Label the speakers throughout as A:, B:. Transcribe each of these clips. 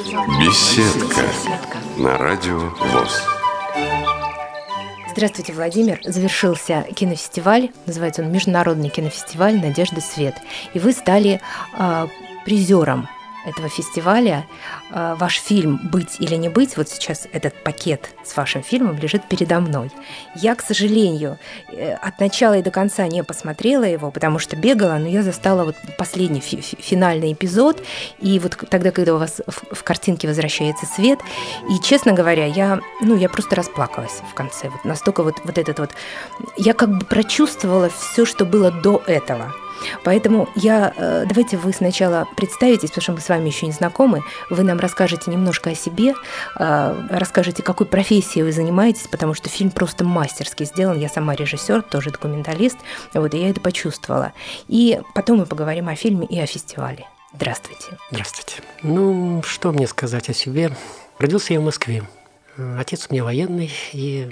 A: Беседка на радио ВОЗ.
B: Здравствуйте, Владимир. Завершился кинофестиваль, называется он Международный кинофестиваль «Надежда свет». И вы стали э, призером этого фестиваля. А, ваш фильм «Быть или не быть», вот сейчас этот пакет с вашим фильмом лежит передо мной. Я, к сожалению, э, от начала и до конца не посмотрела его, потому что бегала, но я застала вот последний фи финальный эпизод, и вот тогда, когда у вас в, в картинке возвращается свет, и, честно говоря, я, ну, я просто расплакалась в конце. Вот настолько вот, вот этот вот... Я как бы прочувствовала все, что было до этого – Поэтому я, э, давайте вы сначала представитесь, потому что мы с вами еще не знакомы, вы нам расскажете немножко о себе, э, расскажете, какой профессией вы занимаетесь, потому что фильм просто мастерски сделан. Я сама режиссер, тоже документалист, вот, и я это почувствовала. И потом мы поговорим о фильме и о фестивале. Здравствуйте.
C: Здравствуйте. Ну, что мне сказать о себе? Родился я в Москве. Отец у меня военный, и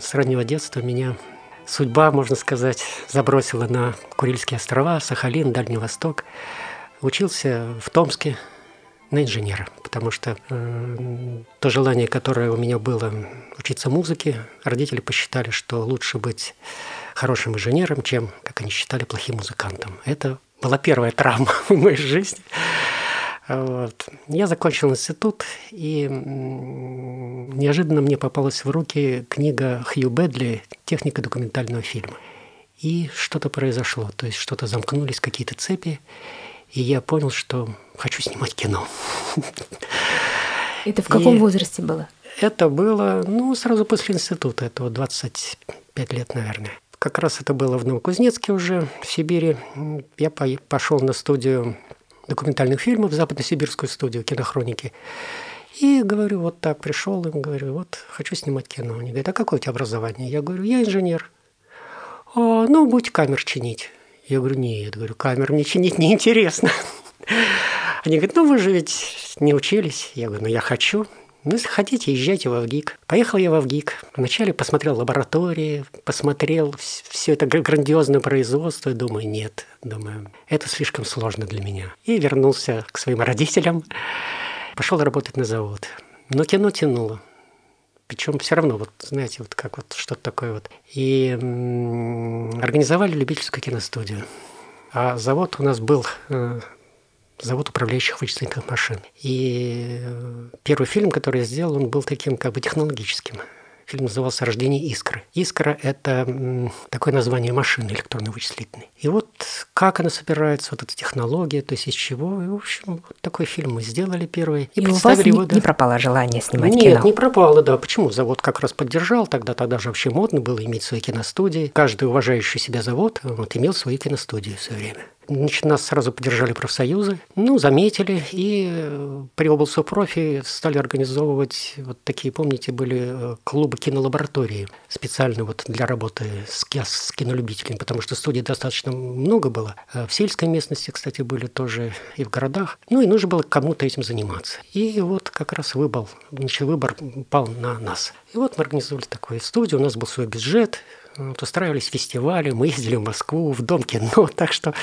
C: с раннего детства меня судьба, можно сказать, забросила на Курильские острова, Сахалин, Дальний Восток. Учился в Томске на инженера, потому что э, то желание, которое у меня было учиться музыке, родители посчитали, что лучше быть хорошим инженером, чем, как они считали, плохим музыкантом. Это была первая травма в моей жизни. Вот. Я закончил институт, и неожиданно мне попалась в руки книга Хью Бедли «Техника документального фильма». И что-то произошло, то есть что-то замкнулись, какие-то цепи, и я понял, что хочу снимать кино.
B: Это в каком и возрасте было?
C: Это было, ну, сразу после института, это вот 25 лет, наверное. Как раз это было в Новокузнецке уже, в Сибири. Я пошел на студию документальных фильмов в Западно-Сибирскую студию кинохроники. И говорю, вот так пришел им, говорю, вот хочу снимать кино. Они говорят, а какое у тебя образование? Я говорю, я инженер. А, ну, будь камер чинить. Я говорю, нет, говорю, камер мне чинить неинтересно. Они говорят, ну вы же ведь не учились. Я говорю, ну я хочу. Ну, если хотите, езжайте в Авгик. Поехал я в Авгик. Вначале посмотрел лаборатории, посмотрел все это грандиозное производство думаю, нет, думаю, это слишком сложно для меня. И вернулся к своим родителям, пошел работать на завод. Но кино тянуло. Причем все равно, вот знаете, вот как вот что-то такое вот. И организовали любительскую киностудию. А завод у нас был э, завод управляющих вычислительных машин. И э, первый фильм, который я сделал, он был таким как бы технологическим. Фильм назывался «Рождение искры». Искра – это такое название машины электронно-вычислительной. И вот как она собирается, вот эта технология, то есть из чего. И, в общем, вот такой фильм мы сделали первый.
B: И, и у вас его, да. не пропало желание снимать
C: Нет,
B: кино?
C: Нет, не пропало, да. Почему? Завод как раз поддержал. Тогда, тогда же вообще модно было иметь свои киностудии. Каждый уважающий себя завод вот, имел свою киностудию все время. Значит, нас сразу поддержали профсоюзы, ну, заметили, и э, при облсопрофи стали организовывать вот такие, помните, были э, клубы кинолаборатории специально вот для работы с, с кинолюбителями, потому что студий достаточно много было. Э, в сельской местности, кстати, были тоже и в городах. Ну, и нужно было кому-то этим заниматься. И вот как раз выбор, значит, выбор пал на нас. И вот мы организовали такую студию, у нас был свой бюджет, вот, устраивались фестивали, мы ездили в Москву, в Дом кино, так что,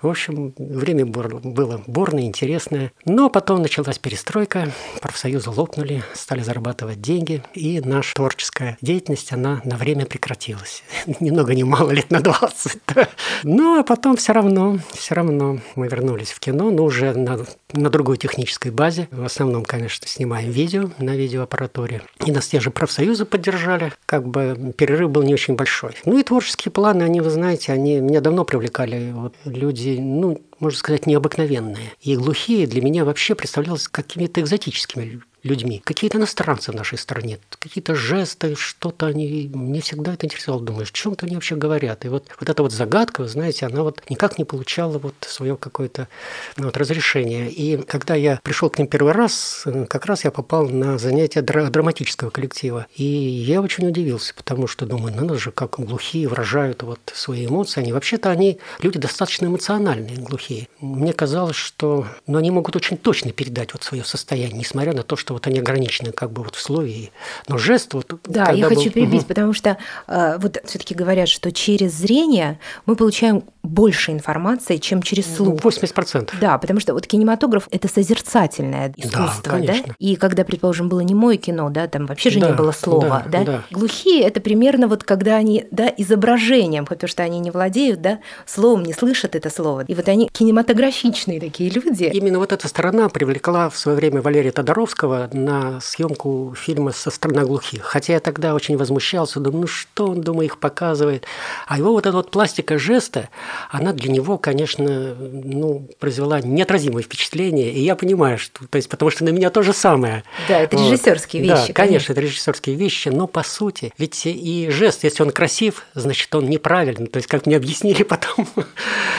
C: в общем, время было бурное, интересное. Но потом началась перестройка, профсоюзы лопнули, стали зарабатывать деньги, и наша творческая деятельность, она на время прекратилась. Ни много ни мало, лет на 20. Да. Ну, а потом все равно, все равно мы вернулись в кино, но уже на, на другой технической базе. В основном, конечно, снимаем видео на видеоаппаратуре. И нас те же профсоюзы поддержали. Как бы перерыв был не очень большой большой. Ну и творческие планы, они, вы знаете, они меня давно привлекали. Вот люди, ну, можно сказать, необыкновенные. И глухие для меня вообще представлялись какими-то экзотическими людьми. Какие-то иностранцы в нашей стране, какие-то жесты, что-то они... Мне всегда это интересовало. Думаешь, о чем-то они вообще говорят. И вот, вот эта вот загадка, вы знаете, она вот никак не получала вот свое какое-то ну, вот, разрешение. И когда я пришел к ним первый раз, как раз я попал на занятия драматического коллектива. И я очень удивился, потому что думаю, надо же, как глухие выражают вот свои эмоции. Они вообще-то они люди достаточно эмоциональные, глухие. Мне казалось, что ну, они могут очень точно передать вот свое состояние, несмотря на то, что что вот они ограничены как бы вот в слове. Но жест вот...
B: Да, я был... хочу перебить, потому что э, вот все таки говорят, что через зрение мы получаем больше информации, чем через
C: ну, слух. 80%.
B: Да, потому что вот кинематограф – это созерцательное искусство, да, да? И когда, предположим, было не мое кино, да, там вообще же да, не было слова, да, да? да? Глухие – это примерно вот когда они, да, изображением, потому что они не владеют, да, словом, не слышат это слово. И вот они кинематографичные такие люди.
C: Именно вот эта сторона привлекла в свое время Валерия Тодоровского на съемку фильма «Со страна глухих». Хотя я тогда очень возмущался, думаю, ну что он, думаю, их показывает. А его вот эта вот пластика жеста – она для него, конечно, ну, произвела неотразимое впечатление. И я понимаю, что, то есть, потому что на меня то же самое.
B: Да, это режиссерские
C: вот.
B: вещи.
C: Да, конечно, конечно, это режиссерские вещи, но по сути, ведь и жест, если он красив, значит, он неправильный. То есть, как мне объяснили потом.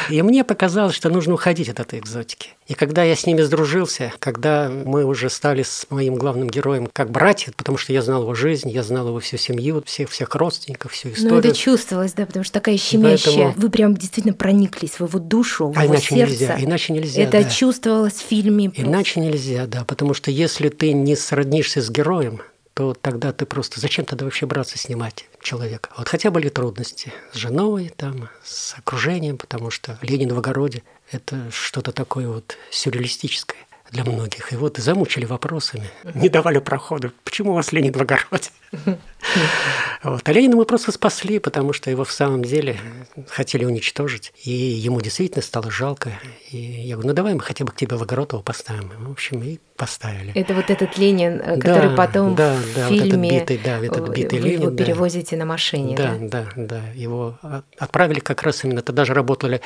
C: И мне показалось, что нужно уходить от этой экзотики. И когда я с ними сдружился, когда мы уже стали с моим главным героем как братья, потому что я знал его жизнь, я знал его всю семью, всех, всех родственников, всю историю.
B: Ну, это чувствовалось, да, потому что такая щемящая. Поэтому... Вы прям действительно прониклись в его душу, в а его
C: иначе
B: сердце.
C: Нельзя, иначе нельзя,
B: Это
C: да.
B: чувствовалось в фильме.
C: Иначе нельзя, да, потому что если ты не сроднишься с героем, то тогда ты просто... Зачем тогда вообще браться снимать человека? Вот хотя были трудности с женой, там, с окружением, потому что Ленин в огороде – это что-то такое вот сюрреалистическое для многих. И вот замучили вопросами, не давали прохода. Почему у вас Ленин в огороде? Вот. А Ленина мы просто спасли, потому что его в самом деле хотели уничтожить. И ему действительно стало жалко. И я говорю, ну давай мы хотя бы к тебе в огород его поставим. В общем, и поставили.
B: Это вот этот Ленин, э, который да, потом
C: да,
B: в
C: да,
B: фильме
C: вот этот битый, да, этот битый
B: вы
C: Ленин.
B: его да. перевозите на машине,
C: да? Да, да, да. Его отправили как раз именно, тогда же работали,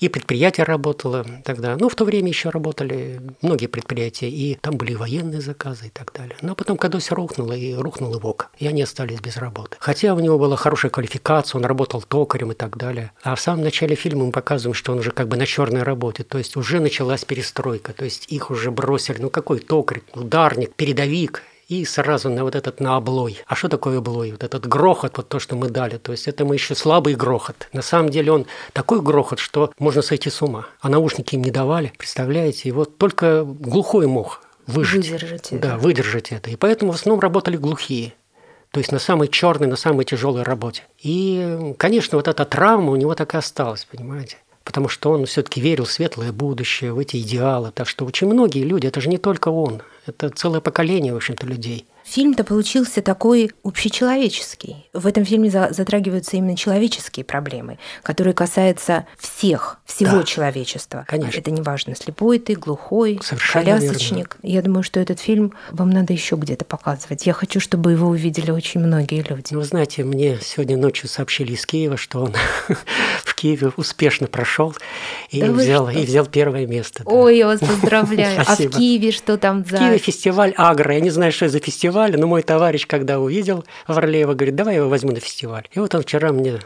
C: и предприятие работало тогда. Ну, в то время еще работали многие предприятия, и там были военные заказы и так далее. Но потом, все рухнуло, и рухнул и ВОК, и они остались без работы. Хотя у него была хорошая квалификация, он работал токарем и так далее. А в самом начале фильма мы показываем, что он уже как бы на черной работе, то есть уже началась перестройка, то есть их уже бросили, ну какой токарь, ударник, передовик, и сразу на вот этот на облой. А что такое облой? Вот этот грохот, вот то, что мы дали. То есть это мы еще слабый грохот. На самом деле он такой грохот, что можно сойти с ума. А наушники им не давали, представляете? И вот только глухой мог выжить.
B: Выдержать
C: это. Да, выдержать это. И поэтому в основном работали глухие то есть на самой черной, на самой тяжелой работе. И, конечно, вот эта травма у него так и осталась, понимаете? Потому что он все-таки верил в светлое будущее, в эти идеалы. Так что очень многие люди, это же не только он, это целое поколение, в общем-то, людей –
B: Фильм-то получился такой общечеловеческий. В этом фильме затрагиваются именно человеческие проблемы, которые касаются всех, всего да, человечества.
C: Конечно.
B: Это не важно, слепой ты, глухой, Совершенно колясочник. Верно. Я думаю, что этот фильм вам надо еще где-то показывать. Я хочу, чтобы его увидели очень многие люди.
C: Ну, знаете, мне сегодня ночью сообщили из Киева, что он в Киеве успешно прошел и, да взял, и взял первое место.
B: Да. Ой, я вас поздравляю. а в Киеве что там за...
C: В Киеве фестиваль Агро. Я не знаю, что это за фестиваль фестиваля, но мой товарищ, когда увидел Варлеева, говорит, давай я его возьму на фестиваль. И вот он вчера мне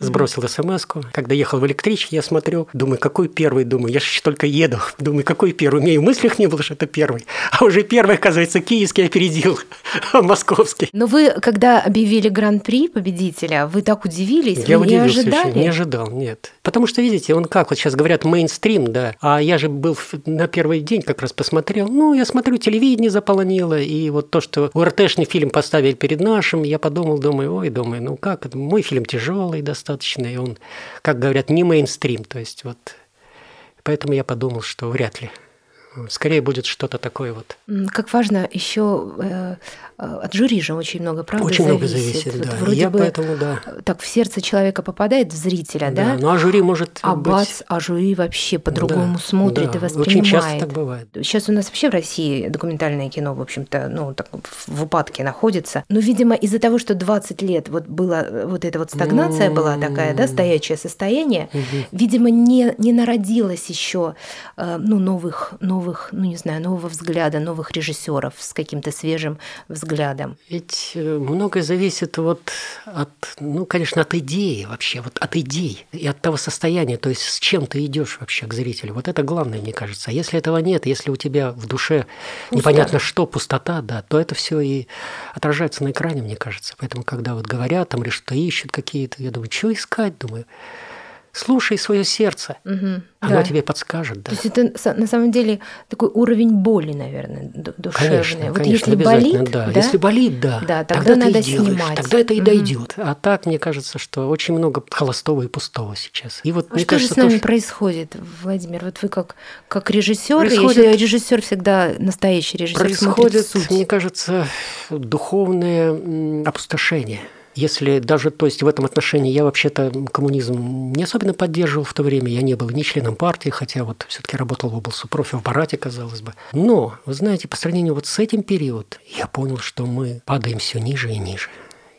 C: Сбросил смс -ку. Когда ехал в электричке, я смотрю, думаю, какой первый, думаю, я же только еду. Думаю, какой первый? У меня и в мыслях не было, что это первый. А уже первый, оказывается, киевский опередил московский.
B: Но вы, когда объявили гран-при победителя, вы так удивились?
C: Я
B: вы
C: не
B: ожидали?
C: Очень, не ожидал, нет. Потому что, видите, он как, вот сейчас говорят, мейнстрим, да. А я же был на первый день как раз посмотрел. Ну, я смотрю, телевидение заполонило. И вот то, что УРТшный фильм поставили перед нашим, я подумал, думаю, ой, думаю, ну как, мой фильм тяжелый достаточно достаточно, и он, как говорят, не мейнстрим. То есть вот поэтому я подумал, что вряд ли. Скорее будет что-то такое вот.
B: Как важно еще э, от жюри же очень много, правда,
C: Очень
B: зависит.
C: много зависит,
B: вот
C: да.
B: Вроде
C: я
B: бы
C: поэтому, да.
B: так в сердце человека попадает в зрителя, да?
C: да? Ну а жюри может
B: а
C: быть...
B: бац, а жюри вообще по-другому
C: да,
B: смотрит
C: да.
B: и воспринимает.
C: Очень часто так бывает.
B: Сейчас у нас вообще в России документальное кино, в общем-то, ну так в упадке находится. Но, видимо, из-за того, что 20 лет вот была вот эта вот стагнация mm-hmm. была такая, да, стоячее состояние, mm-hmm. видимо, не не народилось еще э, ну новых новых, ну не знаю нового взгляда, новых режиссеров с каким-то свежим взглядом.
C: Ведь э, многое зависит вот от, ну, конечно, от идеи вообще, вот от идей и от того состояния, то есть с чем ты идешь вообще к зрителю. Вот это главное, мне кажется. А если этого нет, если у тебя в душе Пусто. непонятно что, пустота, да, то это все и отражается на экране, мне кажется. Поэтому, когда вот говорят там или что-то ищут какие-то, я думаю, что искать, думаю, Слушай свое сердце.
B: Мгм,
C: Оно
B: да.
C: тебе подскажет. Да.
B: То есть это на самом деле такой уровень боли, наверное, ду- душевный.
C: Конечно,
B: вот
C: конечно,
B: если болит,
C: да. Если болит, да.
B: Да, тогда
C: ты и
B: надо
C: делаешь,
B: снимать.
C: Тогда это и
B: Мгм.
C: дойдет. А так, мне кажется, что очень много холостого и пустого сейчас. И вот,
B: А
C: мне
B: что же
C: кажется,
B: с нами
C: тоже-
B: происходит, Владимир? Вот вы как, как режиссер,
C: Происходит-
B: режиссер всегда настоящий режиссер
C: происходит, мне кажется, духовное опустошение. Если даже, то есть в этом отношении я вообще-то коммунизм не особенно поддерживал в то время, я не был ни членом партии, хотя вот все-таки работал в области профи в аппарате, казалось бы. Но, вы знаете, по сравнению вот с этим периодом, я понял, что мы падаем все ниже и ниже.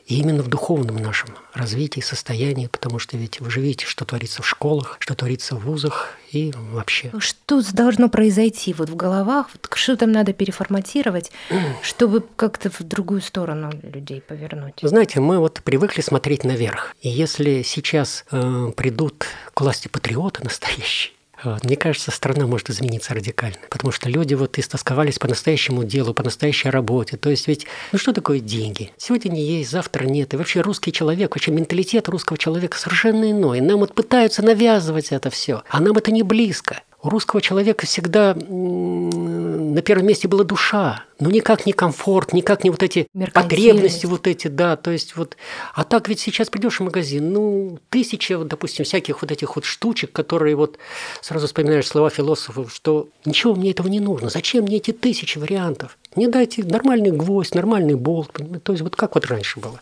C: И именно в духовном нашем развитии, состоянии, потому что ведь вы же видите, что творится в школах, что творится в вузах и вообще.
B: Что должно произойти вот в головах? Вот что там надо переформатировать, чтобы как-то в другую сторону людей повернуть?
C: Знаете, мы вот привыкли смотреть наверх. И если сейчас э, придут к власти патриоты настоящие, мне кажется, страна может измениться радикально. Потому что люди вот истосковались по настоящему делу, по настоящей работе. То есть ведь, ну что такое деньги? Сегодня не есть, завтра нет. И вообще русский человек, вообще менталитет русского человека совершенно иной. Нам вот пытаются навязывать это все, а нам это не близко. У русского человека всегда на первом месте была душа, но никак не комфорт, никак не вот эти потребности вот эти, да, то есть вот, а так ведь сейчас придешь в магазин, ну, тысяча, вот, допустим, всяких вот этих вот штучек, которые вот сразу вспоминаешь слова философов, что ничего мне этого не нужно, зачем мне эти тысячи вариантов? Мне дайте нормальный гвоздь, нормальный болт, то есть вот как вот раньше было.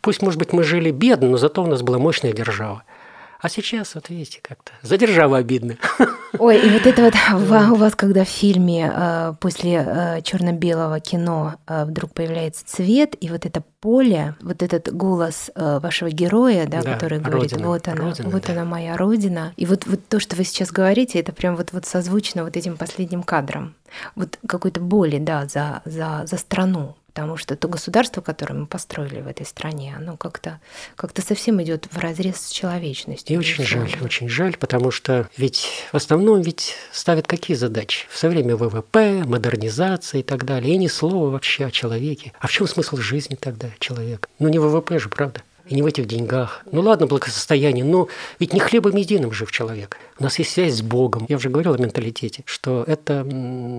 C: Пусть, может быть, мы жили бедно, но зато у нас была мощная держава. А сейчас, вот видите, как-то за державу обидно.
B: Ой, и вот это вот у вас, когда в фильме э, после черно-белого кино э, вдруг появляется цвет, и вот это поле, вот этот голос вашего героя, да,
C: Да,
B: который говорит,
C: родина,
B: вот она,
C: родина,
B: вот
C: да.
B: она моя родина. И вот, вот то, что вы сейчас говорите, это прям вот, вот созвучно вот этим последним кадром. Вот какой-то боли, да, за, за, за страну. Потому что то государство, которое мы построили в этой стране, оно как-то как совсем идет в разрез с человечностью.
C: И очень жаль, очень жаль, потому что ведь в основном ведь ставят какие задачи? Все время ВВП, модернизация и так далее. И ни слова вообще о человеке. А в чем смысл жизни тогда человека? Ну не ВВП же, правда? И не в этих деньгах. Ну ладно, благосостояние, но ведь не хлебом единым жив человек. У нас есть связь с Богом. Я уже говорил о менталитете, что это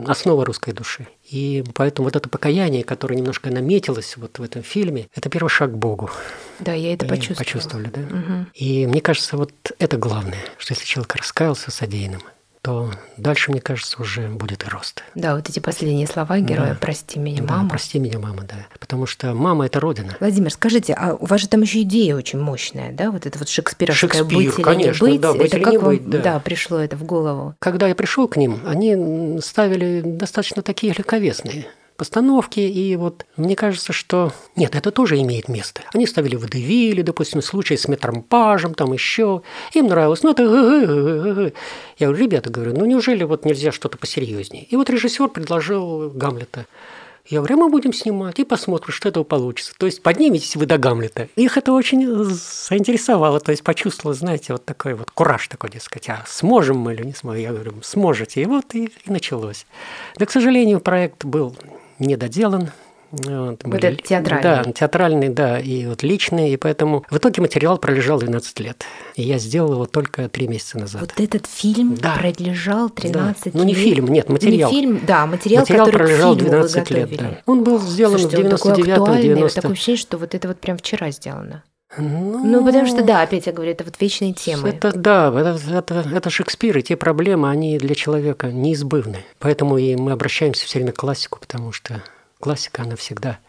C: основа русской души. И поэтому вот это покаяние, которое немножко наметилось вот в этом фильме, это первый шаг к Богу.
B: Да, я это
C: И
B: почувствовала.
C: Почувствовали, да?
B: Мгм.
C: И мне кажется, вот это главное, что если человек раскаялся содеянным, то дальше, мне кажется, уже будет и рост.
B: Да, вот эти последние слова героя
C: Да.
B: «Прости меня,
C: Да,
B: мама».
C: прости меня, мама, да. Потому что мама – это родина.
B: Владимир, скажите, а у вас же там еще идея очень мощная, да? Вот это вот шекспировская
C: Шекспир,
B: «быть или
C: конечно,
B: не быть».
C: да, «Быть
B: это
C: или
B: как
C: не
B: вам
C: быть», да.
B: пришло это в голову?
C: Когда я пришел к ним, они ставили достаточно такие легковесные постановки, и вот мне кажется, что нет, это тоже имеет место. Они ставили водевили, допустим, случай с метромпажем, там еще. Им нравилось, ну это. Я говорю, ребята, говорю, ну неужели вот нельзя что-то посерьезнее? И вот режиссер предложил Гамлета. Я говорю, а мы будем снимать и посмотрим, что этого получится. То есть подниметесь вы до Гамлета. Их это очень заинтересовало, то есть почувствовал, знаете, вот такой вот кураж такой, дескать, а сможем мы или не сможем? Я говорю, сможете. И вот и, и началось. Да, к сожалению, проект был недоделан. Вот,
B: Вот этот театральный.
C: Да, театральный, да, и вот личный, и поэтому в итоге материал пролежал 12 лет. И я сделал его только 3 месяца назад.
B: Вот этот фильм
C: Да.
B: пролежал 13
C: Ну, не фильм, нет, материал.
B: Не фильм, да, материал,
C: Материал
B: который
C: пролежал
B: к фильму вы
C: 12 лет, да. Он был сделан
B: Слушайте,
C: в
B: он такой
C: 99-м,
B: актуальный,
C: 90
B: такое ощущение, что вот это вот прям вчера сделано.
C: Ну,
B: Ну, потому что, да, опять я говорю, это вот вечные темы.
C: Это да, это, это, это Шекспир, и те проблемы, они для человека неизбывны. Поэтому и мы обращаемся все время к классику, потому что классика, она всегда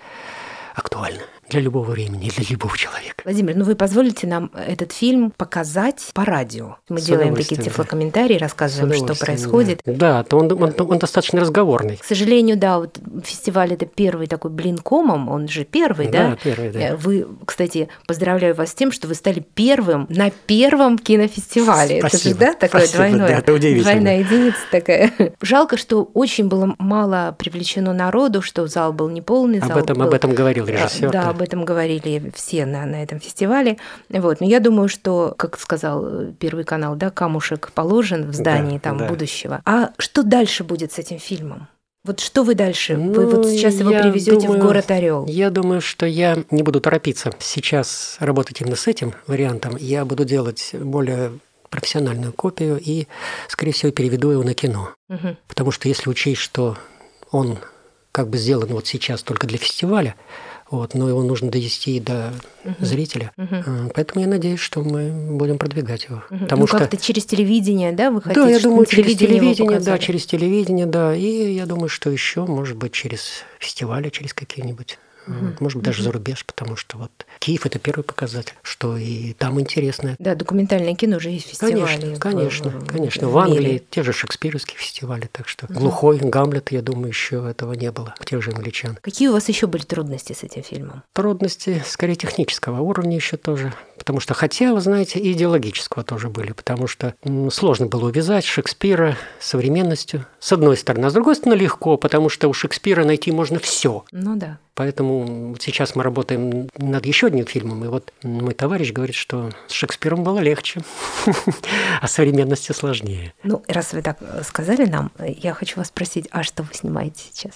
C: актуальна для любого времени, для любого человека.
B: Владимир, ну вы позволите нам этот фильм показать по радио? Мы
C: С
B: делаем такие тифлокомментарии, рассказываем, что происходит.
C: Да, Да, то он, он, он достаточно разговорный.
B: К сожалению, да, вот фестиваль это первый такой блинкомом, он же первый, да?
C: Да, первый, да.
B: Э, Вы, кстати, поздравляю вас с тем, что вы стали первым на первом кинофестивале. это же,
C: Спасибо,
B: да, такое
C: спасибо,
B: двойное,
C: да, это удивительно.
B: двойная единица такая. Жалко, что очень было мало привлечено народу, что зал был неполный.
C: Об
B: зал
C: этом,
B: был-
C: об этом говорил режиссер.
B: Да, об этом говорили все на, на этом фестивале. Вот. Но я думаю, что, как сказал э, Первый канал, да, камушек положен в здании
C: Да,
B: там
C: да.
B: будущего. А что дальше будет с этим фильмом? Вот что вы дальше? вы
C: Ну,
B: вот сейчас его привезете в город Орел.
C: Я думаю, что я не буду торопиться сейчас работать именно с этим вариантом. Я буду делать более профессиональную копию и, скорее всего, переведу его на кино.
B: Мгм.
C: Потому что если учесть, что он как бы сделан вот сейчас только для фестиваля, вот, но его нужно довести до зрителя. Э, Поэтому я надеюсь, что мы будем продвигать его. Потому
B: ну,
C: что
B: как-то через телевидение, да, вы хотите,
C: да, я думаю, через телевидение, да, через телевидение, да. И я думаю, что еще, может быть, через фестивали, через какие-нибудь. Вот, Может быть, даже за рубеж, потому что вот Киев это первый показатель, что и там интересно.
B: Да, документальное кино уже есть фестивали.
C: Конечно, конечно,
B: в-
C: конечно.
B: в
C: В Англии
B: мире.
C: те же шекспировские фестивали, так что глухой Гамлет, я думаю, еще этого не было тех же англичан.
B: Какие у вас еще были трудности с этим фильмом?
C: Трудности, скорее, технического уровня еще тоже. Потому что, хотя, вы знаете, и идеологического тоже были. Потому что сложно было увязать Шекспира с современностью, с одной стороны. А с другой стороны, легко, потому что у Шекспира найти можно все.
B: Ну да.
C: Поэтому вот сейчас мы работаем над еще одним фильмом. И вот мой товарищ говорит, что с Шекспиром было легче, а с современностью сложнее.
B: Ну, раз вы так э, сказали нам, я хочу вас спросить, а что вы снимаете сейчас?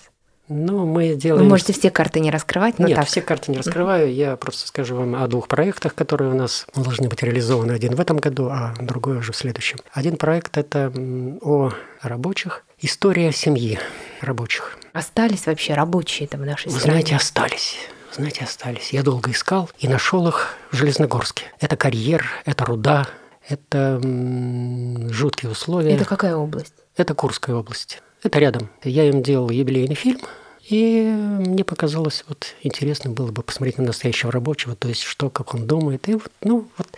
C: Ну, мы
B: Вы
C: делаем...
B: можете все карты не раскрывать, но
C: Нет,
B: так.
C: все карты не раскрываю. Я просто скажу вам о двух проектах, которые у нас должны быть реализованы. Один в этом году, а другой уже в следующем. Один проект – это о рабочих. История семьи рабочих.
B: Остались вообще рабочие там в нашей
C: Вы
B: стране.
C: знаете, остались. Знаете, остались. Я долго искал и нашел их в Железногорске. Это карьер, это руда, это жуткие условия.
B: Это какая область?
C: Это Курская область. Это рядом. Я им делал юбилейный фильм, и мне показалось вот интересно было бы посмотреть на настоящего рабочего, то есть что, как он думает. И вот, ну, вот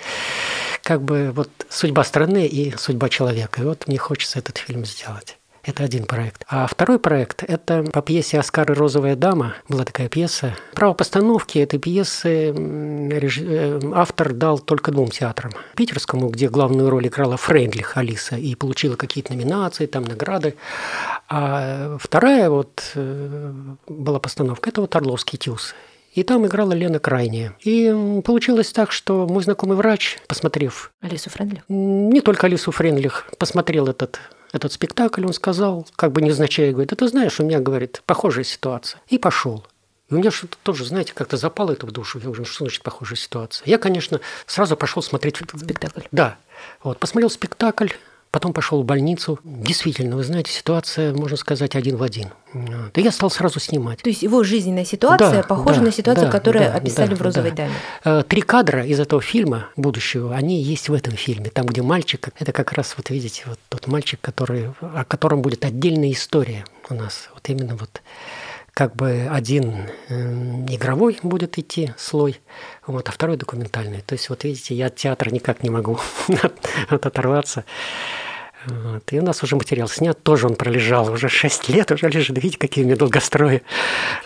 C: как бы вот судьба страны и судьба человека. И вот мне хочется этот фильм сделать. Это один проект. А второй проект – это по пьесе «Оскар и розовая дама». Была такая пьеса. Право постановки этой пьесы э, автор дал только двум театрам. Питерскому, где главную роль играла Фрейндлих Алиса и получила какие-то номинации, там награды. А вторая вот э, была постановка – это вот «Орловский тюз». И там играла Лена Крайняя. И получилось так, что мой знакомый врач, посмотрев
B: Алису Френдлих?
C: не только Алису Френлих посмотрел этот, этот спектакль, он сказал, как бы невзначай, говорит, это знаешь, у меня, говорит, похожая ситуация. И пошел. И у меня что-то тоже, знаете, как-то запало это в душу. Я уже, что значит похожая ситуация? Я, конечно, сразу пошел смотреть
B: Спектакль.
C: Да. Вот, посмотрел спектакль, потом пошел в больницу. Действительно, вы знаете, ситуация, можно сказать, один в один. И я стал сразу снимать.
B: То есть его жизненная ситуация
C: Да,
B: похожа
C: да,
B: на ситуацию,
C: да,
B: которую
C: да,
B: описали
C: да,
B: в «Розовой
C: да.
B: даме».
C: Э, Три кадра из этого фильма будущего, они есть в этом фильме. Там, где мальчик, это как раз, вот видите, вот тот мальчик, который, о котором будет отдельная история у нас. Вот именно вот как бы один э, игровой будет идти слой, вот, а второй документальный. То есть, вот видите, я от театра никак не могу от- оторваться. Вот. И у нас уже материал снят, тоже он пролежал, уже 6 лет уже лежит, видите, какие у меня долгострои.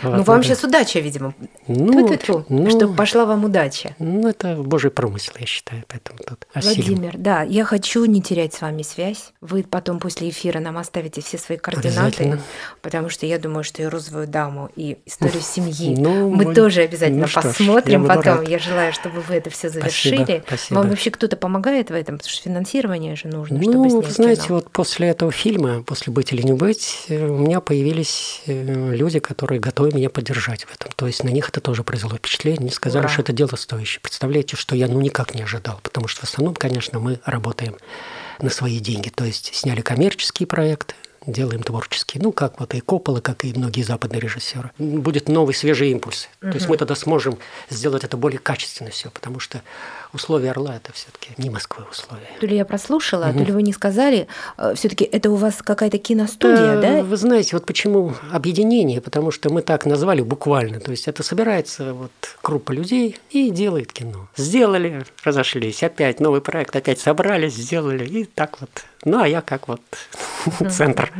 B: Ну,
C: Вот,
B: вам сейчас удача, видимо.
C: Ну, ну,
B: чтобы пошла вам удача.
C: ну, это божий промысел, я считаю, поэтому тут осилим.
B: Владимир, да, я хочу не терять с вами связь. Вы потом после эфира нам оставите все свои координаты, потому что я думаю, что и розовую даму, и историю семьи
C: Ну,
B: мы
C: мы-
B: тоже обязательно
C: ну что ж,
B: посмотрим
C: я
B: потом.
C: рад.
B: Я желаю, чтобы вы это все
C: Спасибо,
B: завершили.
C: спасибо.
B: Вам вообще кто-то помогает в этом, потому что финансирование же нужно, чтобы
C: Ну,
B: снять
C: вы знаете, вот после этого фильма, после «Быть или не быть», у меня появились э, люди, которые готовы меня поддержать в этом. То есть на них это тоже произвело впечатление. Они сказали,
B: Ура.
C: что это дело стоящее. Представляете, что я ну никак не ожидал. Потому что в основном, конечно, мы работаем на свои деньги. То есть сняли коммерческие проекты, делаем творческие. Ну, как вот и Коппола, как и многие западные режиссеры. Будет новый свежий импульс. То есть мы тогда сможем сделать это более качественно все, потому что условия «Орла» – это все-таки не Москвы условия.
B: То ли я прослушала, то ли вы не сказали. Все-таки это у вас какая-то киностудия,
C: Э,
B: да?
C: Вы знаете, вот почему объединение? Потому что мы так назвали буквально. То есть это собирается вот группа людей и делает кино. Сделали, разошлись. Опять новый проект, опять собрались, сделали. И так вот. Ну, а я как вот центр,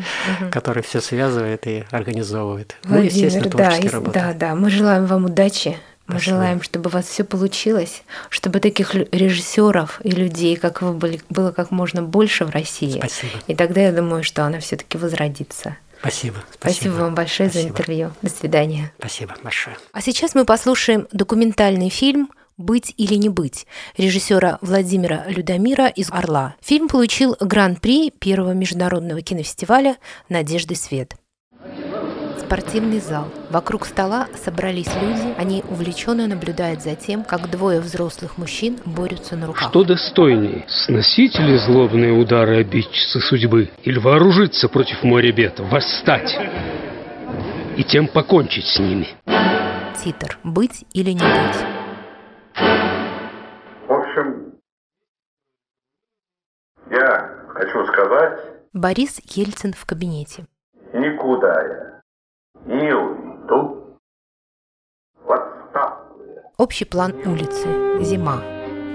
C: который все связывает и организовывает. Ну, естественно,
B: Владимир, да,
C: творчески
B: и-
C: работаем.
B: да, да. Мы желаем вам удачи. Мы
C: Спасибо.
B: желаем, чтобы у вас все получилось, чтобы таких режиссеров и людей, как вы были, было как можно больше в России.
C: Спасибо.
B: И тогда я думаю, что она все-таки возродится.
C: Спасибо.
B: Спасибо, вам большое за
C: Спасибо.
B: интервью. До свидания.
C: Спасибо большое.
B: А сейчас мы послушаем документальный фильм «Быть или не быть» режиссера Владимира Людомира из «Орла». Фильм получил гран-при первого международного кинофестиваля «Надежды свет». Спортивный зал. Вокруг стола собрались люди. Они увлеченно наблюдают за тем, как двое взрослых мужчин борются на руках.
D: Что достойней? Сносить ли злобные удары обидчицы судьбы? Или вооружиться против моря бед? Восстать? И тем покончить с ними?
B: Титр. Быть или не быть?
E: В общем, я хочу сказать,
B: Борис Ельцин в кабинете.
E: никуда я не уйду.
B: Общий план улицы. Зима.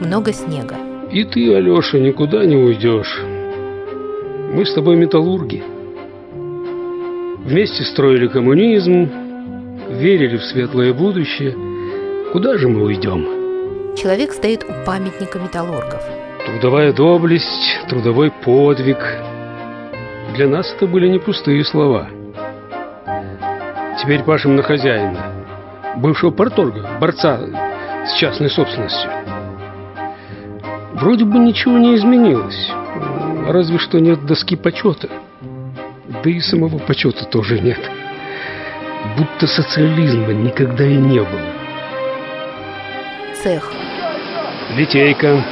B: Много снега.
D: И ты, Алеша, никуда не уйдешь. Мы с тобой металлурги. Вместе строили коммунизм, верили в светлое будущее. Куда же мы уйдем?
B: Человек стоит у памятника металлургов.
D: Трудовая доблесть, трудовой подвиг. Для нас это были не пустые слова. Теперь пашем на хозяина, бывшего порторга, борца с частной собственностью. Вроде бы ничего не изменилось, разве что нет доски почета. Да и самого почета тоже нет. Будто социализма никогда и не было.
B: Цех.
D: Литейка.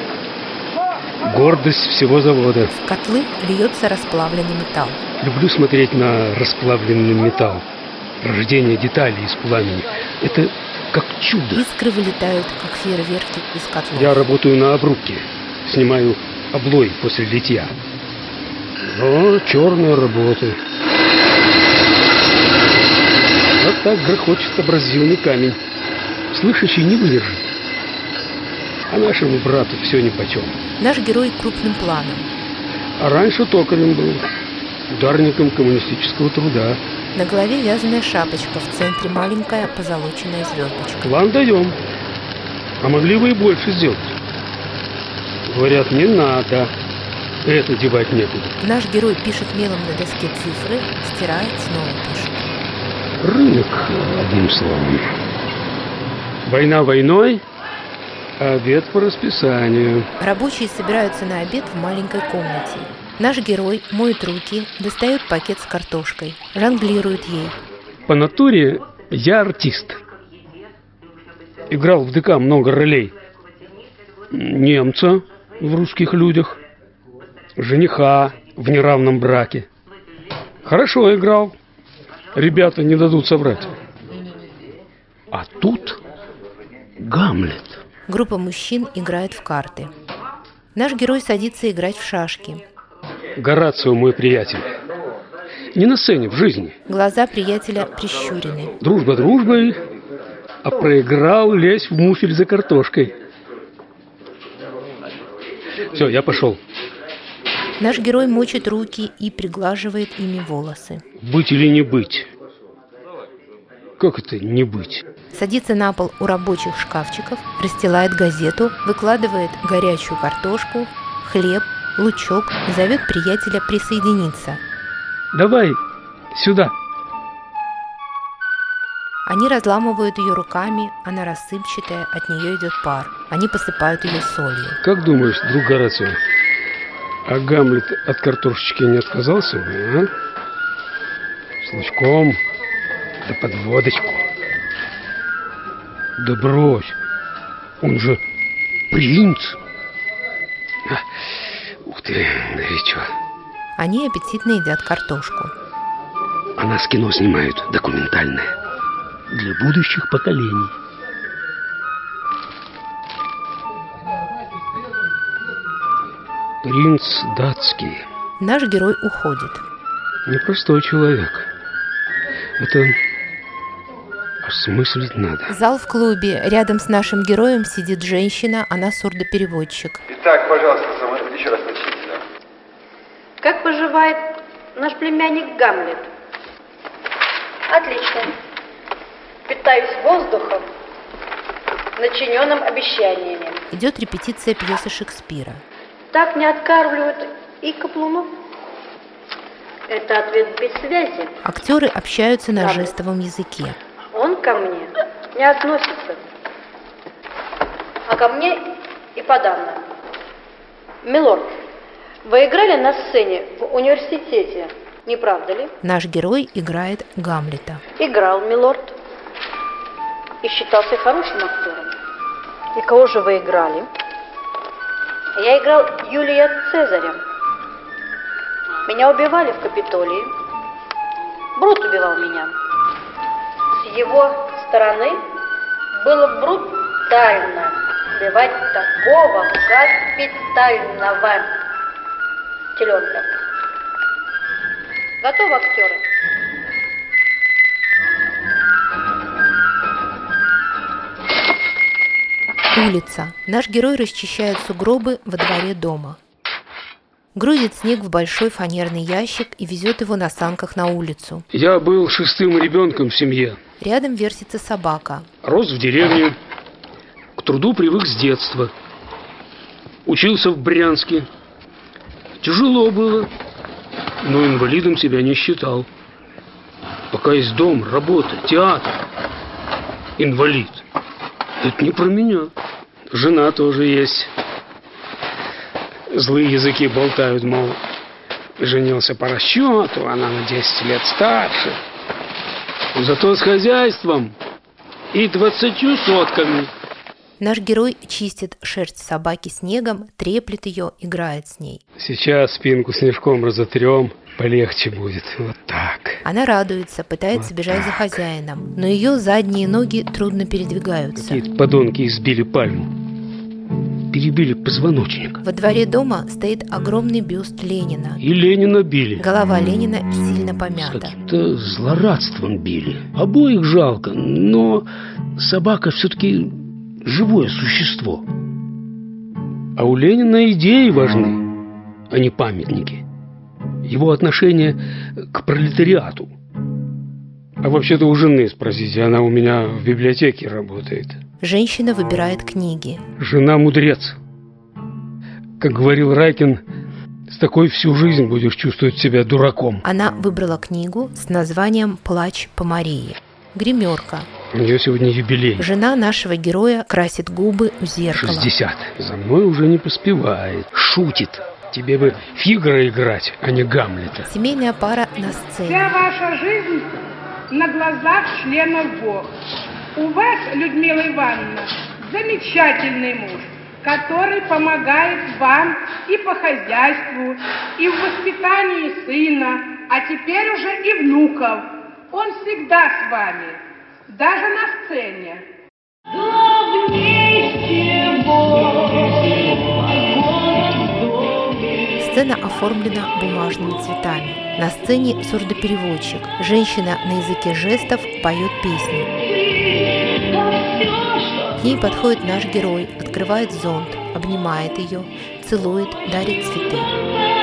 D: Гордость всего завода.
B: В котлы льется расплавленный металл.
D: Люблю смотреть на расплавленный металл. Рождение деталей из пламени. Это как чудо.
B: Искры вылетают, как фейерверки из котлов.
D: Я работаю на обрубке. Снимаю облой после литья. Но черная работа. Вот так грохочет абразивный камень. Слышащий не выдержит. А нашему брату все нипочем.
B: Наш герой крупным планом.
D: А раньше токарем был. Ударником коммунистического труда.
B: На голове вязаная шапочка, в центре маленькая позолоченная звездочка.
D: План даем. А могли бы и больше сделать. Говорят, не надо. Это девать некуда.
B: Наш герой пишет мелом на доске цифры, стирает, снова пишет.
D: Рынок, одним словом. Война войной, обед по расписанию.
B: Рабочие собираются на обед в маленькой комнате. Наш герой моет руки, достает пакет с картошкой, жонглирует ей.
D: По натуре я артист. Играл в ДК много ролей. Немца в русских людях, жениха в неравном браке. Хорошо играл. Ребята не дадут собрать. А тут Гамлет.
B: Группа мужчин играет в карты. Наш герой садится играть в шашки.
D: Горацио мой приятель. Не на сцене, в жизни.
B: Глаза приятеля прищурены.
D: Дружба дружбой, а проиграл лезь в муфель за картошкой. Все, я пошел.
B: Наш герой мочит руки и приглаживает ими волосы.
D: Быть или не быть? Как это не быть?
B: Садится на пол у рабочих шкафчиков, расстилает газету, выкладывает горячую картошку, хлеб, лучок, зовет приятеля присоединиться.
D: Давай сюда.
B: Они разламывают ее руками, она рассыпчатая, от нее идет пар. Они посыпают ее солью.
D: Как думаешь, друг Горацио, а Гамлет от картошечки не отказался бы, а? С лучком, да под водочку. Да брось, он же принц. Ты, новичок.
B: Они аппетитно едят картошку.
D: А нас кино снимают, документальное. Для будущих поколений. Принц датский.
B: Наш герой уходит.
D: Непростой человек. Это осмыслить надо.
B: Зал в клубе. Рядом с нашим героем сидит женщина, она сурдопереводчик.
F: Итак, пожалуйста, сама- еще раз начните. да.
G: Как поживает наш племянник Гамлет? Отлично. Питаюсь воздухом, начиненным обещаниями.
B: Идет репетиция пьесы Шекспира.
G: Так не откармливают и каплунов. Это ответ без связи.
B: Актеры общаются на
G: Правда.
B: жестовом языке.
G: Он ко мне не относится. А ко мне и подавно. Милорд, вы играли на сцене в университете? Не правда ли?
B: Наш герой играет Гамлета.
G: Играл, милорд. И считался хорошим актером. И кого же вы играли? Я играл Юлия Цезаря. Меня убивали в Капитолии. Брут убивал меня. С его стороны было брутально убивать такого капитального теленка. Готовы актеры?
B: Улица. Наш герой расчищает сугробы во дворе дома. Грузит снег в большой фанерный ящик и везет его на санках на улицу.
D: Я был шестым ребенком в семье.
B: Рядом вертится собака.
D: Рос в деревне. К труду привык с детства. Учился в Брянске. Тяжело было, но инвалидом себя не считал. Пока есть дом, работа, театр. Инвалид. Это не про меня. Жена тоже есть. Злые языки болтают, мол, женился по расчету, она на 10 лет старше. Зато с хозяйством и двадцатью сотками.
B: Наш герой чистит шерсть собаки снегом, треплет ее, играет с ней.
D: Сейчас спинку снежком разотрем, полегче будет. Вот так.
B: Она радуется, пытается
D: Вот
B: бежать за
D: так.
B: хозяином, но ее задние ноги трудно передвигаются.
D: Какие-то подонки избили пальму. Перебили позвоночник.
B: Во дворе дома стоит огромный бюст Ленина.
D: И Ленина били.
B: Голова Ленина сильно
D: С
B: помята.
D: каким-то злорадством били. Обоих жалко, но собака все-таки живое существо. А у Ленина идеи важны, а не памятники. Его отношение к пролетариату. А вообще-то у жены спросите, она у меня в библиотеке работает.
B: Женщина выбирает книги.
D: Жена мудрец. Как говорил Райкин, с такой всю жизнь будешь чувствовать себя дураком.
B: Она выбрала книгу с названием «Плач по Марии». Гримерка.
D: У нее сегодня юбилей.
B: Жена нашего героя красит губы у зеркала.
D: 60. За мной уже не поспевает. Шутит. Тебе бы Фигара играть, а не Гамлета.
B: Семейная пара на
H: Вся
B: сцене.
H: ваша жизнь на глазах членов ГО. У вас, Людмила Ивановна, замечательный муж, который помогает вам и по хозяйству, и в воспитании сына, а теперь уже и внуков. Он всегда с вами, даже на сцене.
B: Сцена оформлена бумажными цветами. На сцене сурдопереводчик. Женщина на языке жестов поет песню. К ней подходит наш герой, открывает зонт, обнимает ее, целует, дарит цветы.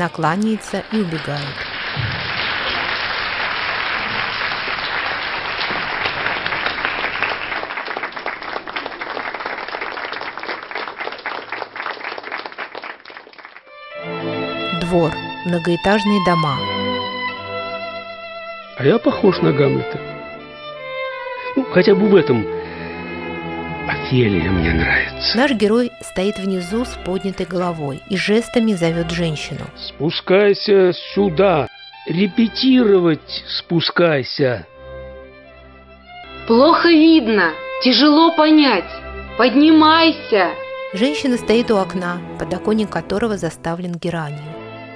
B: Она кланяется и убегает. Двор. Многоэтажные дома.
D: А я похож на Гамлета. Ну, хотя бы в этом. Офелия мне нравится.
B: Наш герой стоит внизу с поднятой головой и жестами зовет женщину.
D: Спускайся сюда. Репетировать спускайся.
I: Плохо видно, тяжело понять. Поднимайся.
B: Женщина стоит у окна, подоконник которого заставлен геранью.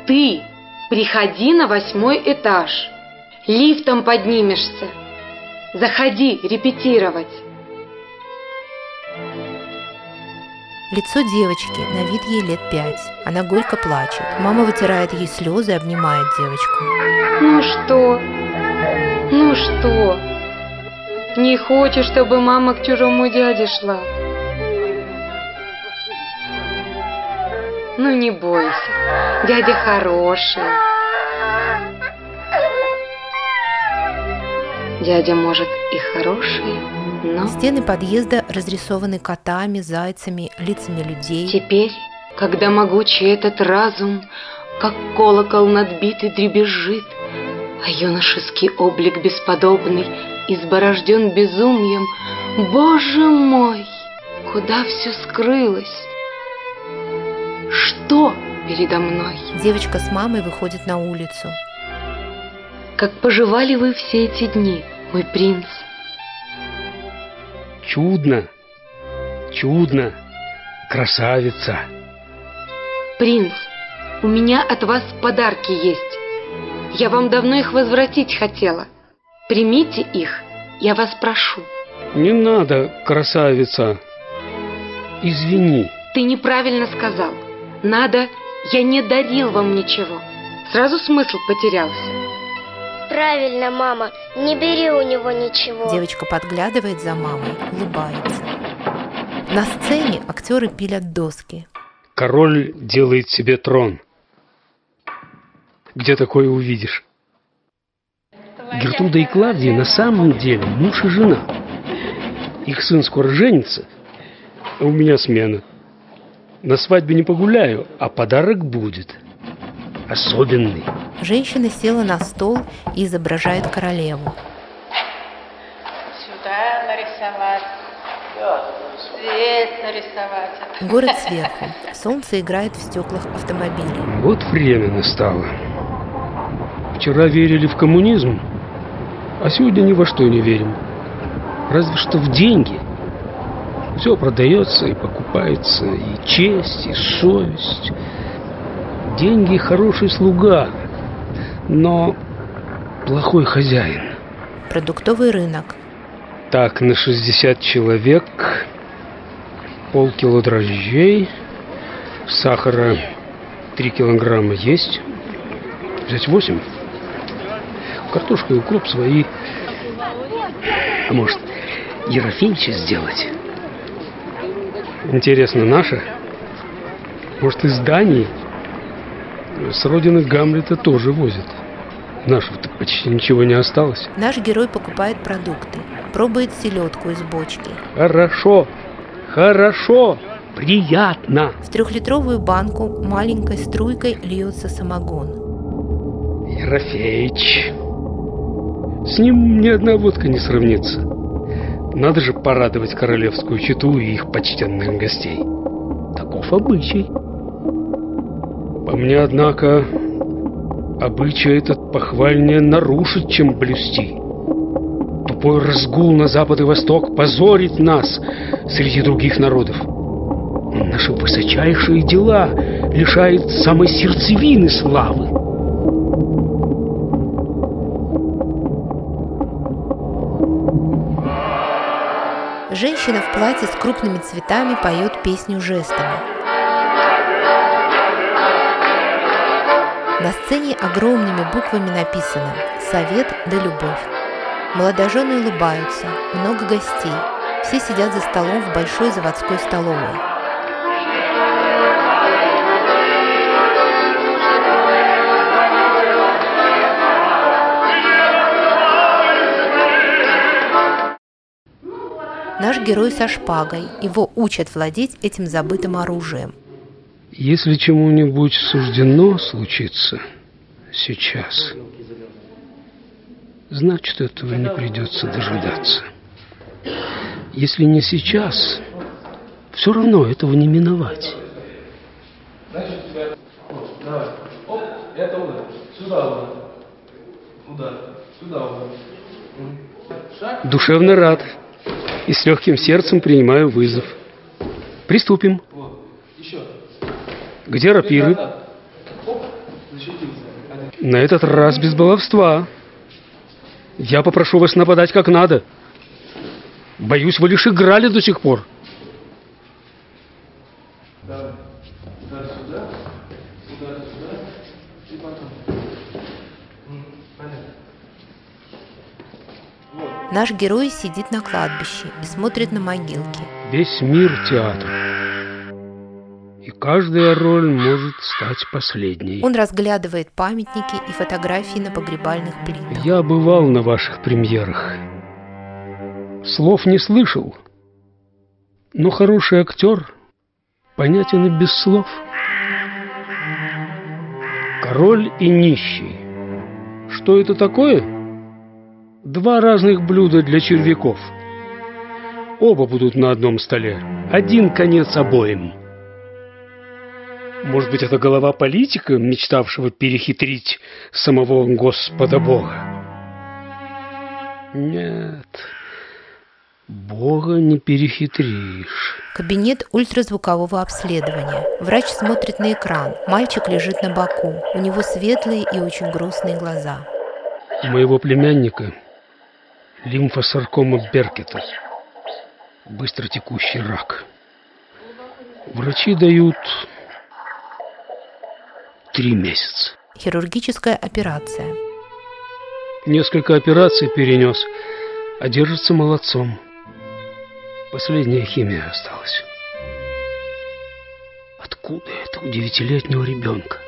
I: Ты приходи на восьмой этаж. Лифтом поднимешься. Заходи репетировать.
B: Лицо девочки, на вид ей лет пять. Она горько плачет. Мама вытирает ей слезы и обнимает девочку.
I: Ну что? Ну что? Не хочешь, чтобы мама к чужому дяде шла? Ну не бойся, дядя хороший. Дядя может и хороший, но...
B: Стены подъезда разрисованы котами, зайцами, лицами людей.
I: Теперь, когда могучий этот разум, как колокол надбитый дребезжит, а юношеский облик бесподобный изборожден безумием. Боже мой, куда все скрылось? Что передо мной?
B: Девочка с мамой выходит на улицу.
I: Как поживали вы все эти дни, мой принц?
D: Чудно, чудно, красавица.
I: Принц, у меня от вас подарки есть. Я вам давно их возвратить хотела. Примите их, я вас прошу.
D: Не надо, красавица. Извини.
I: Ты неправильно сказал. Надо, я не дарил вам ничего. Сразу смысл потерялся.
J: Правильно, мама, не бери у него ничего.
B: Девочка подглядывает за мамой, улыбается. На сцене актеры пилят доски.
D: Король делает себе трон. Где такое увидишь? Гертруда и Клавдия на самом деле муж и жена. Их сын скоро женится, а у меня смена. На свадьбе не погуляю, а подарок будет. Особенный.
B: Женщина села на стол и изображает королеву.
G: Сюда нарисовать. Здесь нарисовать.
B: Город сверху. Солнце играет в стеклах автомобилей.
D: Вот время настало. Вчера верили в коммунизм, а сегодня ни во что не верим. Разве что в деньги. Все продается и покупается, и честь, и совесть. Деньги – хороший слуга, но плохой хозяин.
B: Продуктовый рынок.
D: Так, на 60 человек, полкило дрожжей, сахара 3 килограмма есть. Взять 8. Картошка и укроп свои. А может, Ерофеича сделать? Интересно, наша? Может, из Дании? С родины Гамлета тоже возят. Нашего-то почти ничего не осталось.
B: Наш герой покупает продукты, пробует селедку из бочки.
D: Хорошо, хорошо, приятно.
B: В трехлитровую банку маленькой струйкой льется самогон.
D: Ерофеич. С ним ни одна водка не сравнится. Надо же порадовать королевскую чету и их почтенных гостей. Таков обычай. Мне, однако, обычай этот похвальнее нарушить, чем блюсти. Тупой разгул на запад и восток позорит нас среди других народов. Наши высочайшие дела лишает самой сердцевины славы.
B: Женщина в платье с крупными цветами поет песню жестами. На сцене огромными буквами написано «Совет да любовь». Молодожены улыбаются, много гостей. Все сидят за столом в большой заводской столовой. Наш герой со шпагой. Его учат владеть этим забытым оружием.
D: Если чему-нибудь суждено случиться сейчас, значит, этого не придется дожидаться. Если не сейчас, все равно этого не миновать. Душевно рад и с легким сердцем принимаю вызов. Приступим. Где рапиры? На этот раз без баловства. Я попрошу вас нападать как надо. Боюсь, вы лишь играли до сих пор.
B: Наш герой сидит на кладбище и смотрит на могилки.
D: Весь мир театр. И каждая роль может стать последней.
B: Он разглядывает памятники и фотографии на погребальных плитах.
D: Я бывал на ваших премьерах. Слов не слышал. Но хороший актер понятен и без слов. Король и нищий. Что это такое? Два разных блюда для червяков. Оба будут на одном столе. Один конец обоим. Может быть, это голова политика, мечтавшего перехитрить самого Господа Бога? Нет, Бога не перехитришь.
B: Кабинет ультразвукового обследования. Врач смотрит на экран. Мальчик лежит на боку. У него светлые и очень грустные глаза.
D: У моего племянника лимфосаркома Беркета. Быстротекущий рак. Врачи дают три месяца.
B: Хирургическая операция.
D: Несколько операций перенес, а держится молодцом. Последняя химия осталась. Откуда это у девятилетнего ребенка?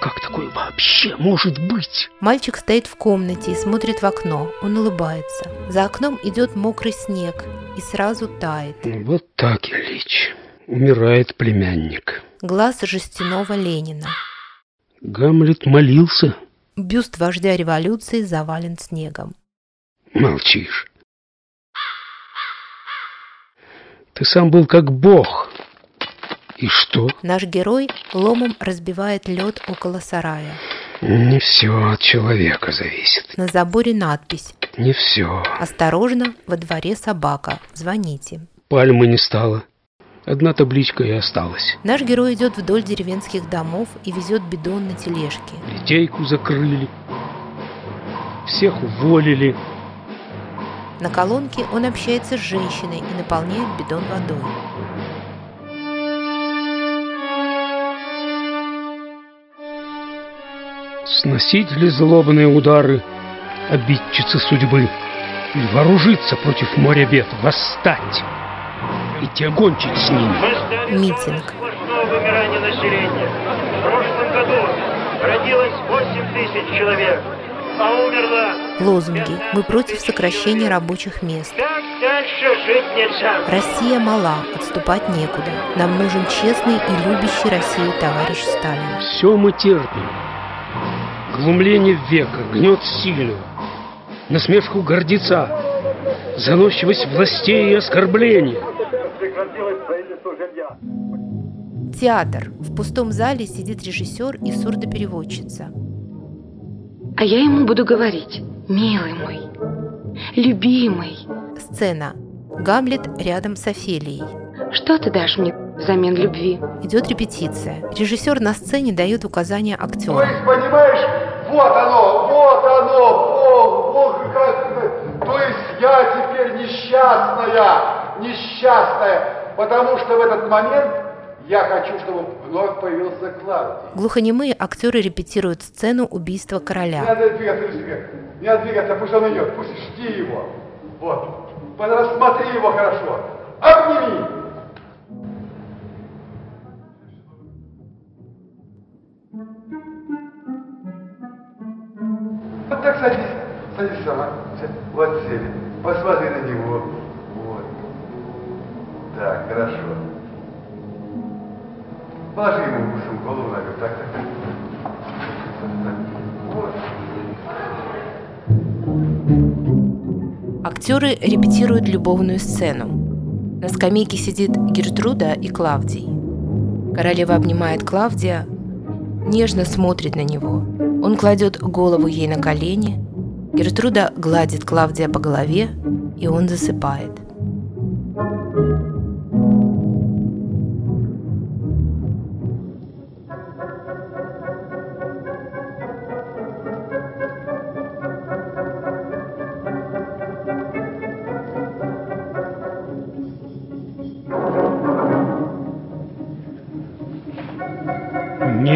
D: Как такое вообще может быть?
B: Мальчик стоит в комнате и смотрит в окно. Он улыбается. За окном идет мокрый снег и сразу тает.
D: Вот так, Ильич. Умирает племянник.
B: Глаз жестяного Ленина.
D: Гамлет молился.
B: Бюст вождя революции завален снегом.
D: Молчишь. Ты сам был как бог. И что?
B: Наш герой ломом разбивает лед около сарая.
D: Не все от человека зависит.
B: На заборе надпись.
D: Не все.
B: Осторожно, во дворе собака. Звоните.
D: Пальмы не стало. Одна табличка и осталась.
B: Наш герой идет вдоль деревенских домов и везет бидон на тележке.
D: Литейку закрыли. Всех уволили.
B: На колонке он общается с женщиной и наполняет бидон водой.
D: Сносить ли злобные удары обидчицы судьбы? И вооружиться против моря бед, восстать и те кончить с ними.
B: Митинг.
K: вымирание населения. В прошлом году родилось 8 тысяч человек, а умерло...
B: Лозунги. Мы против сокращения рабочих мест. Россия мала, отступать некуда. Нам нужен честный и любящий Россию товарищ Сталин.
D: Все мы терпим. Глумление века, гнет сильную, насмешку гордеца, заносчивость властей и оскорбления.
B: Театр. В пустом зале сидит режиссер и сурдопереводчица.
I: А я ему буду говорить, милый мой, любимый.
B: Сцена. Гамлет рядом с Офелией.
I: Что ты дашь мне взамен любви?
B: Идет репетиция. Режиссер на сцене дает указания актерам.
F: То есть, понимаешь, вот оно, вот оно, Бог, Бог, как... То есть я теперь несчастная, несчастная, потому что в этот момент я хочу, чтобы вновь появился Клавдий.
B: Глухонемые актеры репетируют сцену убийства
F: Не
B: короля.
F: надо двигаться, Люцифер, не надо двигаться, пусть он идет, пусть жди его. Вот, рассмотри его хорошо, обними. Вот так садись, садись сама. Вот сели. Посмотри на него. Так, хорошо. Положи ему в уши голову на так, так, так. Вот.
B: Актеры репетируют любовную сцену. На скамейке сидит Гертруда и Клавдий. Королева обнимает Клавдия, нежно смотрит на него. Он кладет голову ей на колени. Гертруда гладит Клавдия по голове, и он засыпает.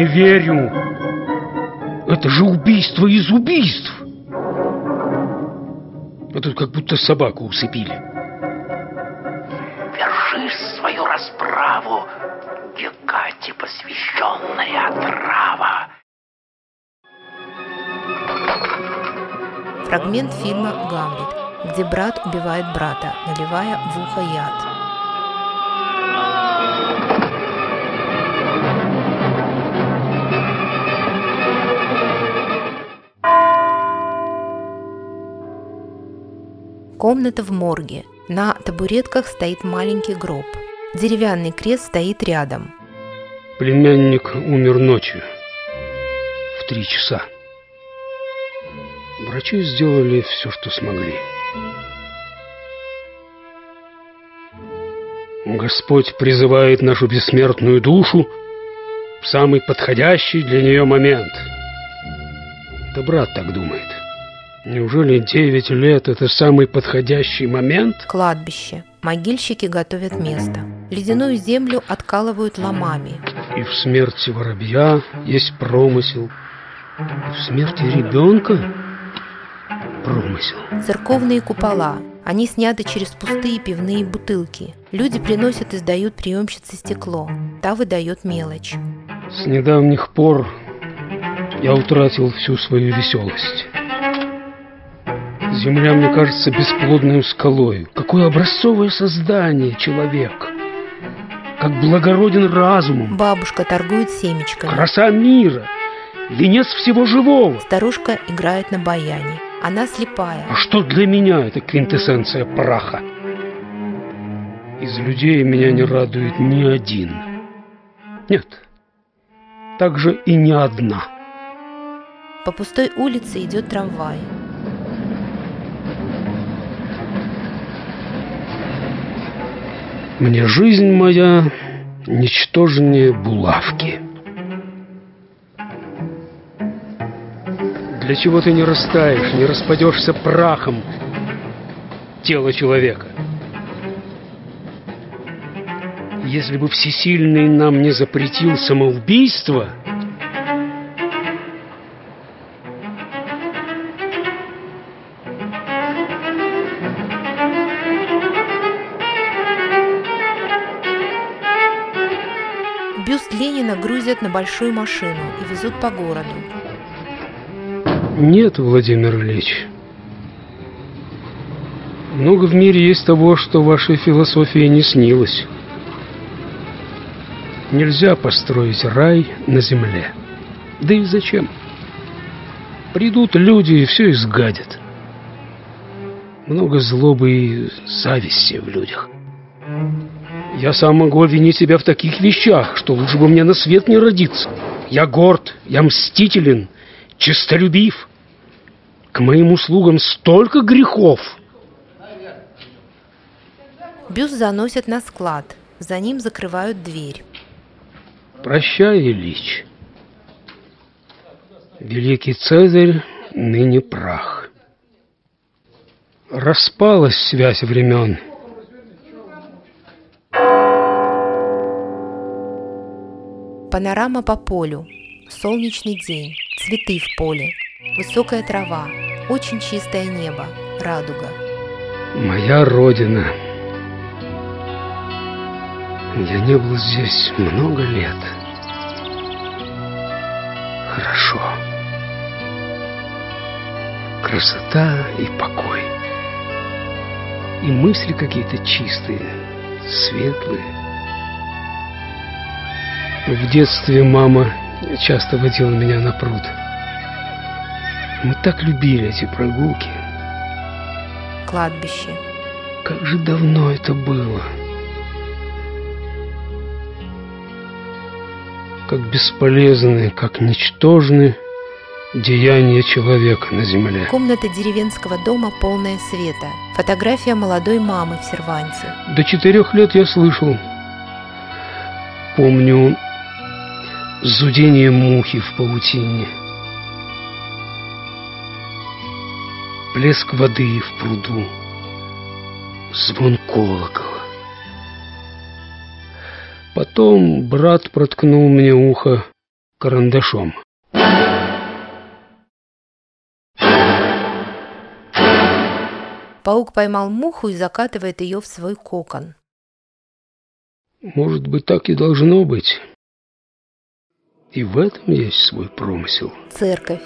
D: Верю. Это же убийство из убийств. А тут как будто собаку усыпили.
L: Вершишь свою расправу, Гекате посвященная трава.
B: Фрагмент фильма «Гамлет», где брат убивает брата, наливая в ухо яд. Комната в морге. На табуретках стоит маленький гроб. Деревянный крест стоит рядом.
D: Племянник умер ночью. В три часа. Врачи сделали все, что смогли. Господь призывает нашу бессмертную душу в самый подходящий для нее момент. Да брат так думает. Неужели девять лет – это самый подходящий момент?
B: Кладбище. Могильщики готовят место. Ледяную землю откалывают ломами.
D: И в смерти воробья есть промысел. И в смерти ребенка промысел.
B: Церковные купола. Они сняты через пустые пивные бутылки. Люди приносят и сдают приемщице стекло. Та выдает мелочь.
D: С недавних пор я утратил всю свою веселость. Земля мне кажется бесплодной скалой. Какое образцовое создание человек. Как благороден разумом.
B: Бабушка торгует семечками.
D: Краса мира. Венец всего живого.
B: Старушка играет на баяне. Она слепая.
D: А что для меня это квинтэссенция праха? Из людей меня не радует ни один. Нет, также и ни одна.
B: По пустой улице идет трамвай.
D: Мне жизнь моя ничтожнее булавки. Для чего ты не растаешь, не распадешься прахом тело человека? Если бы всесильный нам не запретил самоубийство,
B: грузят на большую машину и везут по городу.
D: Нет, Владимир Ильич. Много в мире есть того, что вашей философии не снилось. Нельзя построить рай на земле. Да и зачем? Придут люди и все изгадят. Много злобы и зависти в людях. Я сам могу обвинить себя в таких вещах, что лучше бы мне на свет не родиться. Я горд, я мстителен, честолюбив. К моим услугам столько грехов.
B: Бюст заносят на склад. За ним закрывают дверь.
D: Прощай, Ильич. Великий Цезарь ныне прах. Распалась связь времен.
B: Панорама по полю. Солнечный день. Цветы в поле. Высокая трава. Очень чистое небо. Радуга.
D: Моя родина. Я не был здесь много лет. Хорошо. Красота и покой. И мысли какие-то чистые, светлые. В детстве мама часто водила меня на пруд. Мы так любили эти прогулки.
B: Кладбище.
D: Как же давно это было. Как бесполезны, как ничтожны деяния человека на земле.
B: Комната деревенского дома полная света. Фотография молодой мамы в серванте.
D: До четырех лет я слышал. Помню зудение мухи в паутине. Плеск воды в пруду. Звон колокола. Потом брат проткнул мне ухо карандашом.
B: Паук поймал муху и закатывает ее в свой кокон.
D: Может быть, так и должно быть. И в этом есть свой промысел.
B: Церковь.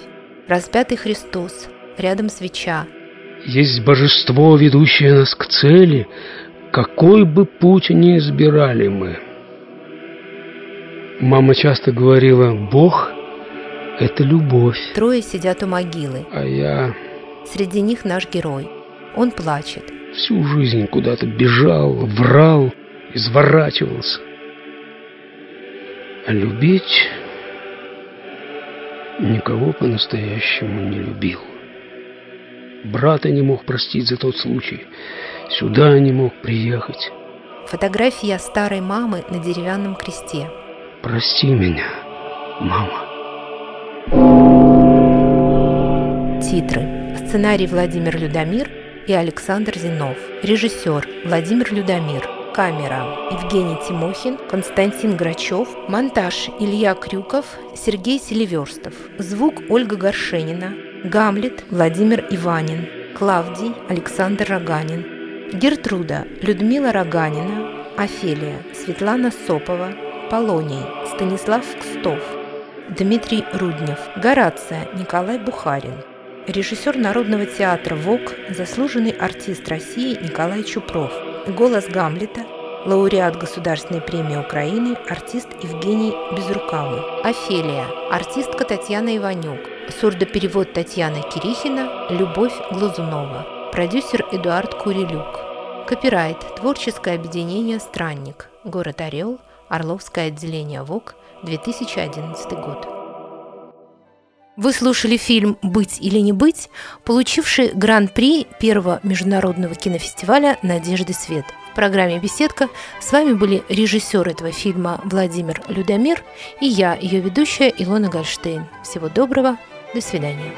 B: Распятый Христос. Рядом свеча.
D: Есть божество, ведущее нас к цели, какой бы путь ни избирали мы. Мама часто говорила, Бог – это любовь.
B: Трое сидят у могилы.
D: А я...
B: Среди них наш герой. Он плачет.
D: Всю жизнь куда-то бежал, врал, изворачивался. А любить никого по-настоящему не любил. Брата не мог простить за тот случай. Сюда не мог приехать.
B: Фотография старой мамы на деревянном кресте.
D: Прости меня, мама.
B: Титры. Сценарий Владимир Людомир и Александр Зинов. Режиссер Владимир Людомир. Камера. Евгений Тимохин, Константин Грачев, монтаж Илья Крюков, Сергей Селиверстов, звук Ольга Горшенина, Гамлет Владимир Иванин, Клавдий Александр Роганин, Гертруда Людмила Роганина, Офелия Светлана Сопова, Полоний Станислав Кстов, Дмитрий Руднев, Горация Николай Бухарин, режиссер Народного театра ВОК, заслуженный артист России Николай Чупров, голос Гамлета, лауреат Государственной премии Украины, артист Евгений Безрукавый, Офелия, артистка Татьяна Иванюк, сурдоперевод Татьяна Кирихина, Любовь Глазунова, продюсер Эдуард Курилюк, копирайт, творческое объединение «Странник», город Орел, Орловское отделение ВОК, 2011 год. Вы слушали фильм «Быть или не быть», получивший гран-при первого международного кинофестиваля «Надежды свет». В программе «Беседка» с вами были режиссер этого фильма Владимир Людомир и я, ее ведущая Илона Гольштейн. Всего доброго, до свидания.